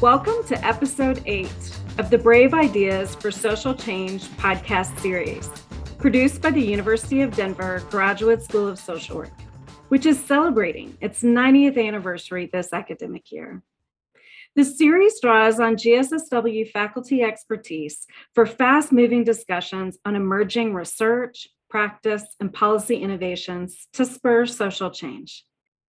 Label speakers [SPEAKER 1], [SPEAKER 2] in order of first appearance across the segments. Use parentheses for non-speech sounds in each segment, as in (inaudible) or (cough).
[SPEAKER 1] Welcome to episode eight of the Brave Ideas for Social Change podcast series, produced by the University of Denver Graduate School of Social Work, which is celebrating its 90th anniversary this academic year. The series draws on GSSW faculty expertise for fast moving discussions on emerging research, practice, and policy innovations to spur social change.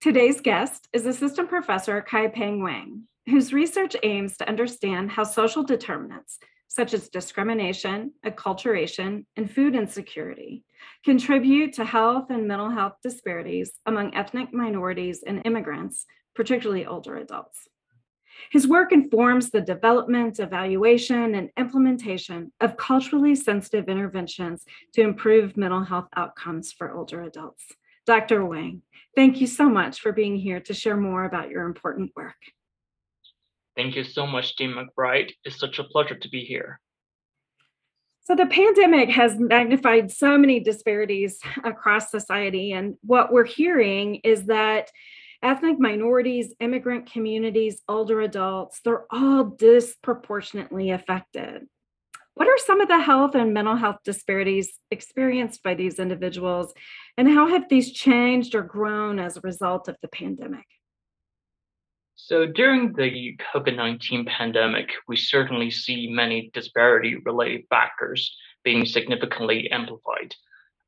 [SPEAKER 1] Today's guest is Assistant Professor Kai-Peng Wang, whose research aims to understand how social determinants, such as discrimination, acculturation, and food insecurity, contribute to health and mental health disparities among ethnic minorities and immigrants, particularly older adults. His work informs the development, evaluation, and implementation of culturally sensitive interventions to improve mental health outcomes for older adults. Dr. Wang, thank you so much for being here to share more about your important work.
[SPEAKER 2] Thank you so much, Dean McBride. It's such a pleasure to be here.
[SPEAKER 1] So, the pandemic has magnified so many disparities across society. And what we're hearing is that ethnic minorities, immigrant communities, older adults, they're all disproportionately affected. What are some of the health and mental health disparities experienced by these individuals, and how have these changed or grown as a result of the pandemic?
[SPEAKER 2] So during the COVID 19 pandemic, we certainly see many disparity related factors being significantly amplified.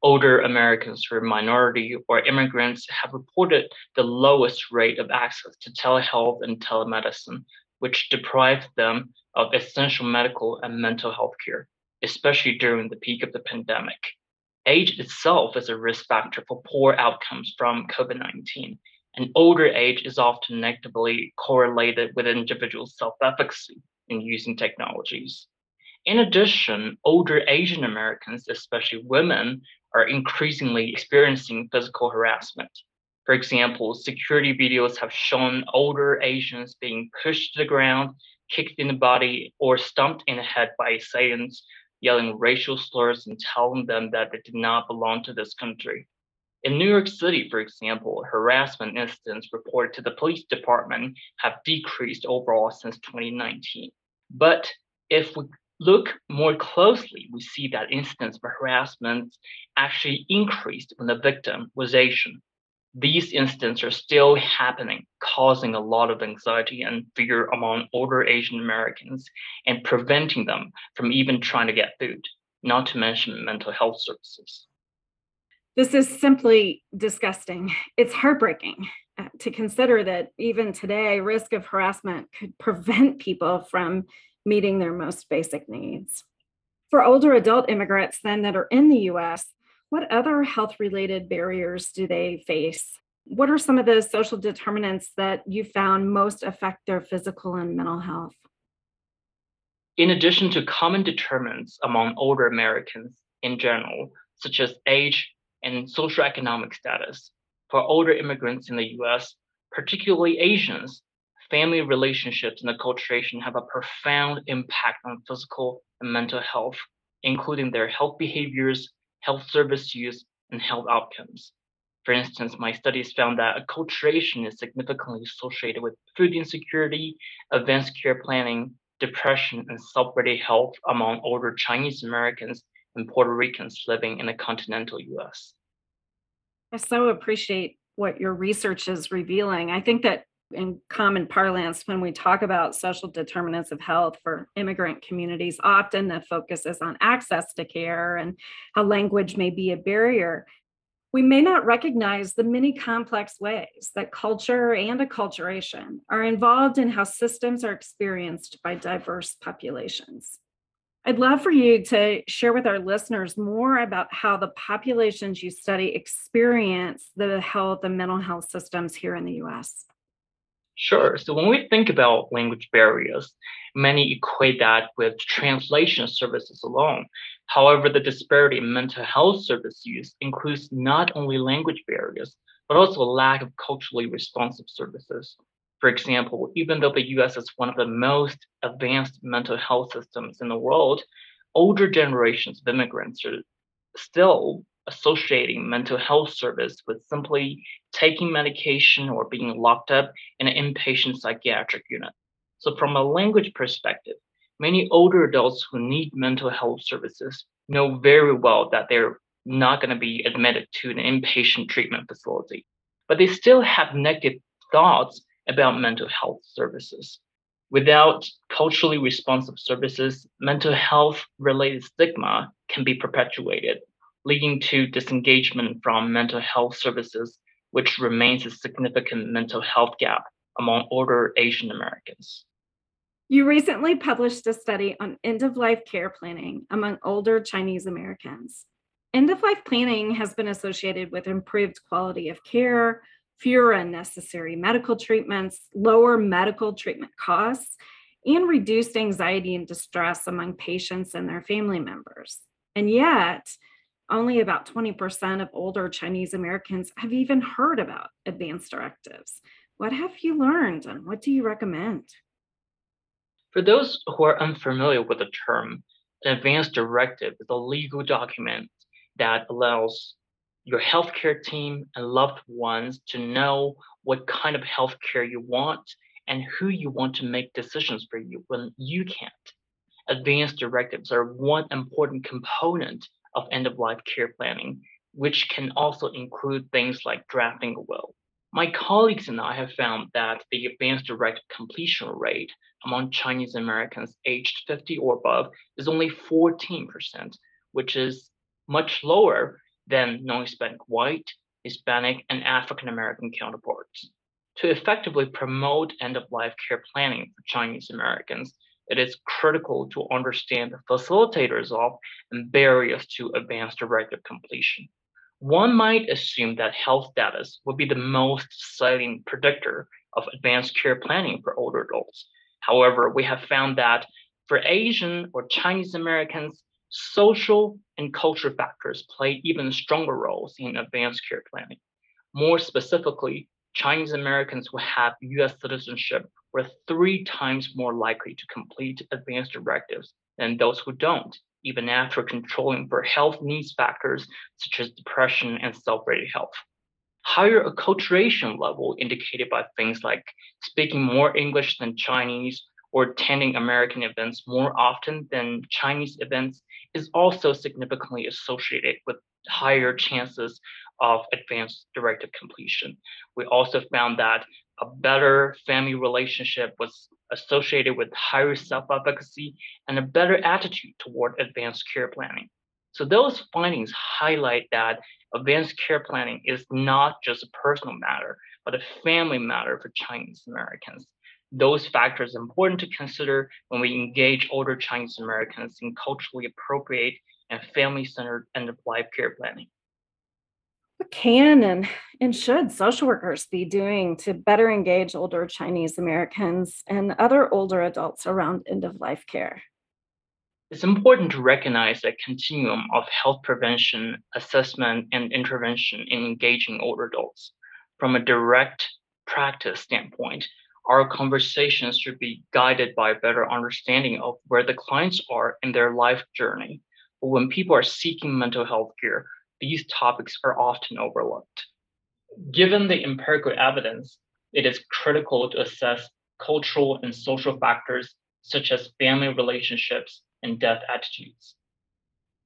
[SPEAKER 2] Older Americans who are minority or immigrants have reported the lowest rate of access to telehealth and telemedicine, which deprives them of essential medical and mental health care, especially during the peak of the pandemic. Age itself is a risk factor for poor outcomes from COVID 19 and older age is often negatively correlated with individual self efficacy in using technologies. In addition, older Asian Americans, especially women, are increasingly experiencing physical harassment. For example, security videos have shown older Asians being pushed to the ground, kicked in the body, or stumped in the head by assailants, yelling racial slurs and telling them that they did not belong to this country. In New York City, for example, harassment incidents reported to the police department have decreased overall since 2019. But if we look more closely, we see that incidents of harassment actually increased when the victim was Asian. These incidents are still happening, causing a lot of anxiety and fear among older Asian Americans and preventing them from even trying to get food, not to mention mental health services.
[SPEAKER 1] This is simply disgusting. It's heartbreaking uh, to consider that even today, risk of harassment could prevent people from meeting their most basic needs. For older adult immigrants, then that are in the US, what other health related barriers do they face? What are some of the social determinants that you found most affect their physical and mental health?
[SPEAKER 2] In addition to common determinants among older Americans in general, such as age, and socioeconomic status. For older immigrants in the US, particularly Asians, family relationships and acculturation have a profound impact on physical and mental health, including their health behaviors, health service use, and health outcomes. For instance, my studies found that acculturation is significantly associated with food insecurity, advanced care planning, depression, and celebrity health among older Chinese Americans and Puerto Ricans living in the continental US.
[SPEAKER 1] I so appreciate what your research is revealing. I think that in common parlance, when we talk about social determinants of health for immigrant communities, often the focus is on access to care and how language may be a barrier. We may not recognize the many complex ways that culture and acculturation are involved in how systems are experienced by diverse populations. I'd love for you to share with our listeners more about how the populations you study experience the health and mental health systems here in the US.
[SPEAKER 2] Sure. So when we think about language barriers, many equate that with translation services alone. However, the disparity in mental health service use includes not only language barriers, but also a lack of culturally responsive services. For example, even though the US is one of the most advanced mental health systems in the world, older generations of immigrants are still associating mental health service with simply taking medication or being locked up in an inpatient psychiatric unit. So, from a language perspective, many older adults who need mental health services know very well that they're not going to be admitted to an inpatient treatment facility, but they still have negative thoughts about mental health services. Without culturally responsive services, mental health related stigma can be perpetuated, leading to disengagement from mental health services, which remains a significant mental health gap among older Asian Americans.
[SPEAKER 1] You recently published a study on end of life care planning among older Chinese Americans. End of life planning has been associated with improved quality of care, fewer unnecessary medical treatments, lower medical treatment costs, and reduced anxiety and distress among patients and their family members. And yet, only about 20% of older Chinese Americans have even heard about advance directives. What have you learned and what do you recommend?
[SPEAKER 2] For those who are unfamiliar with the term, an advance directive is a legal document that allows your healthcare team and loved ones to know what kind of healthcare you want and who you want to make decisions for you when you can't. Advance directives are one important component of end of life care planning, which can also include things like drafting a will. My colleagues and I have found that the advanced direct completion rate among Chinese Americans aged 50 or above is only 14%, which is much lower than non Hispanic white, Hispanic, and African American counterparts. To effectively promote end of life care planning for Chinese Americans, it is critical to understand the facilitators of and barriers to advanced directive completion. One might assume that health status would be the most salient predictor of advanced care planning for older adults. However, we have found that for Asian or Chinese Americans, social and cultural factors play even stronger roles in advanced care planning. More specifically, Chinese Americans who have US citizenship were three times more likely to complete advanced directives than those who don't even after controlling for health needs factors such as depression and self-rated health. Higher acculturation level indicated by things like speaking more English than Chinese or attending American events more often than Chinese events is also significantly associated with higher chances of advanced directive completion. We also found that a better family relationship was associated with higher self-efficacy and a better attitude toward advanced care planning. So those findings highlight that advanced care planning is not just a personal matter, but a family matter for Chinese Americans. Those factors are important to consider when we engage older Chinese Americans in culturally appropriate and family-centered end-of-life care planning.
[SPEAKER 1] What can and, and should social workers be doing to better engage older Chinese Americans and other older adults around end of life care?
[SPEAKER 2] It's important to recognize a continuum of health prevention, assessment, and intervention in engaging older adults. From a direct practice standpoint, our conversations should be guided by a better understanding of where the clients are in their life journey. But when people are seeking mental health care, these topics are often overlooked. Given the empirical evidence, it is critical to assess cultural and social factors such as family relationships and death attitudes.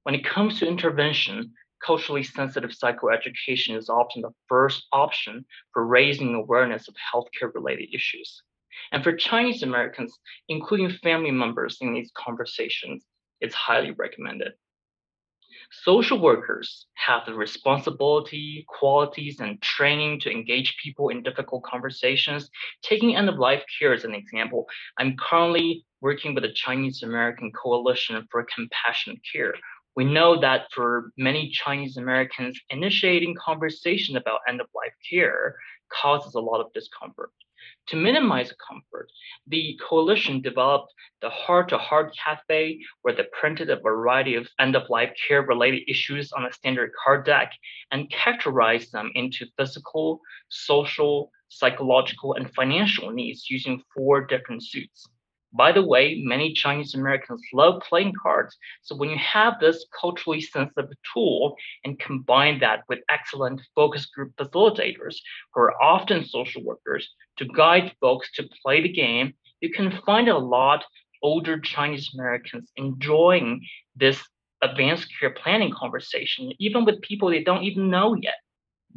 [SPEAKER 2] When it comes to intervention, culturally sensitive psychoeducation is often the first option for raising awareness of healthcare related issues. And for Chinese Americans, including family members in these conversations, it's highly recommended. Social workers have the responsibility, qualities, and training to engage people in difficult conversations. Taking end of life care as an example, I'm currently working with the Chinese American Coalition for Compassionate Care. We know that for many Chinese Americans, initiating conversation about end of life care causes a lot of discomfort. To minimize comfort, the coalition developed the Heart to Heart Cafe, where they printed a variety of end of life care related issues on a standard card deck and categorized them into physical, social, psychological, and financial needs using four different suits. By the way, many Chinese Americans love playing cards. So when you have this culturally sensitive tool and combine that with excellent focus group facilitators who are often social workers to guide folks to play the game, you can find a lot older Chinese Americans enjoying this advanced career planning conversation, even with people they don't even know yet.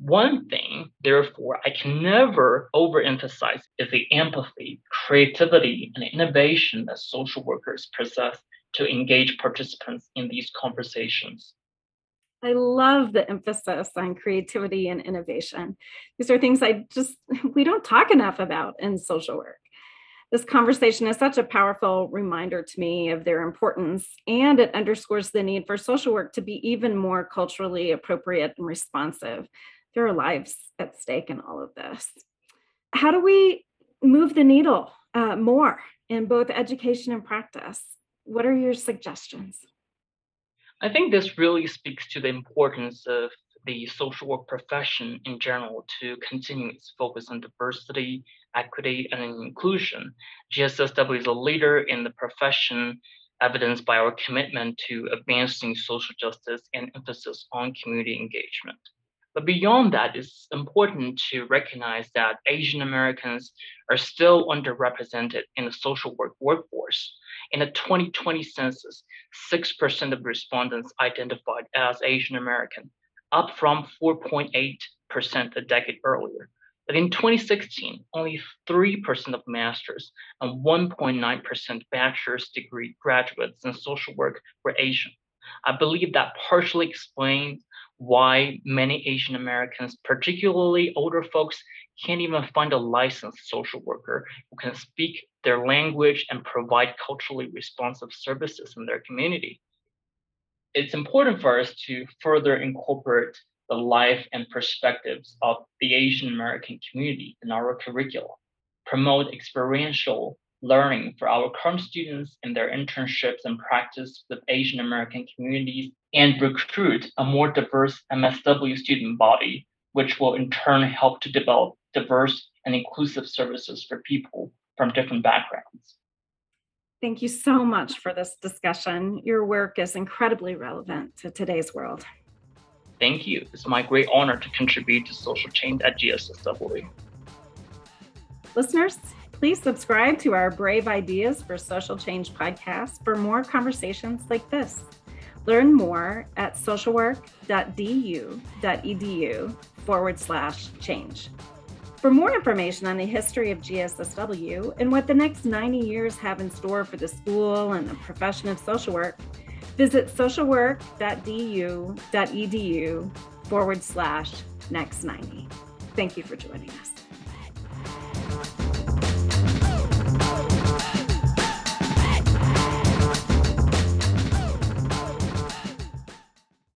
[SPEAKER 2] One thing, therefore, I can never overemphasize is the empathy, creativity, and innovation that social workers possess to engage participants in these conversations.
[SPEAKER 1] I love the emphasis on creativity and innovation. These are things I just, (laughs) we don't talk enough about in social work. This conversation is such a powerful reminder to me of their importance, and it underscores the need for social work to be even more culturally appropriate and responsive. There are lives at stake in all of this. How do we move the needle uh, more in both education and practice? What are your suggestions?
[SPEAKER 2] I think this really speaks to the importance of the social work profession in general to continue its focus on diversity, equity, and inclusion. GSSW is a leader in the profession, evidenced by our commitment to advancing social justice and emphasis on community engagement. But beyond that, it's important to recognize that Asian Americans are still underrepresented in the social work workforce. In the 2020 census, 6% of respondents identified as Asian American, up from 4.8% a decade earlier. But in 2016, only 3% of masters and 1.9% bachelor's degree graduates in social work were Asian. I believe that partially explains why many Asian Americans, particularly older folks, can't even find a licensed social worker who can speak their language and provide culturally responsive services in their community. It's important for us to further incorporate the life and perspectives of the Asian American community in our curriculum, promote experiential learning for our current students in their internships and practice with Asian American communities, and recruit a more diverse MSW student body, which will in turn help to develop diverse and inclusive services for people from different backgrounds.
[SPEAKER 1] Thank you so much for this discussion. Your work is incredibly relevant to today's world.
[SPEAKER 2] Thank you. It's my great honor to contribute to social change at GSSW.
[SPEAKER 1] Listeners, please subscribe to our Brave Ideas for Social Change podcast for more conversations like this. Learn more at socialwork.du.edu forward slash change. For more information on the history of GSSW and what the next 90 years have in store for the school and the profession of social work, visit socialwork.du.edu forward slash next 90. Thank you for joining us.